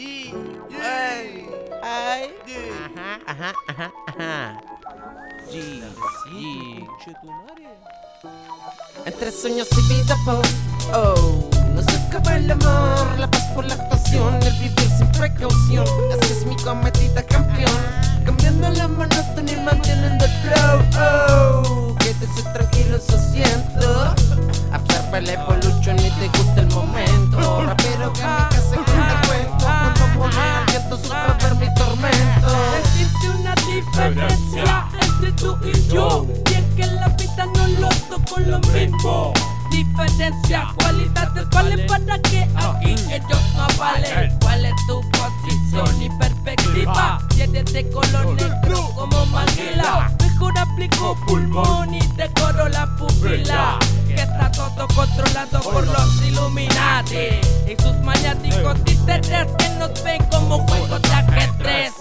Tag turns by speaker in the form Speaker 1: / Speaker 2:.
Speaker 1: Y, ay,
Speaker 2: Ay.
Speaker 1: Ajá, ajá, ajá, ajá. G, G.
Speaker 2: Entre sueños y vida, oh, no se acaba el amor, la paz por la actuación, el vivir sin precaución. Así es mi cometida campeón, cambiando la monotonía y manteniendo el flow. Oh, quédese tranquilo, eso siento. Observa la evolución
Speaker 3: lo toco lo mismo Diferencia, cualidades valen para que aquí ellos no valen. ¿Cuál es tu posición y perspectiva? Si eres de color negro como Maguila Mejor aplico pulmón. y decoro la pupila Que está todo controlado por los Illuminati. Y sus maniáticos títeres que nos ven como juegos de ajedrez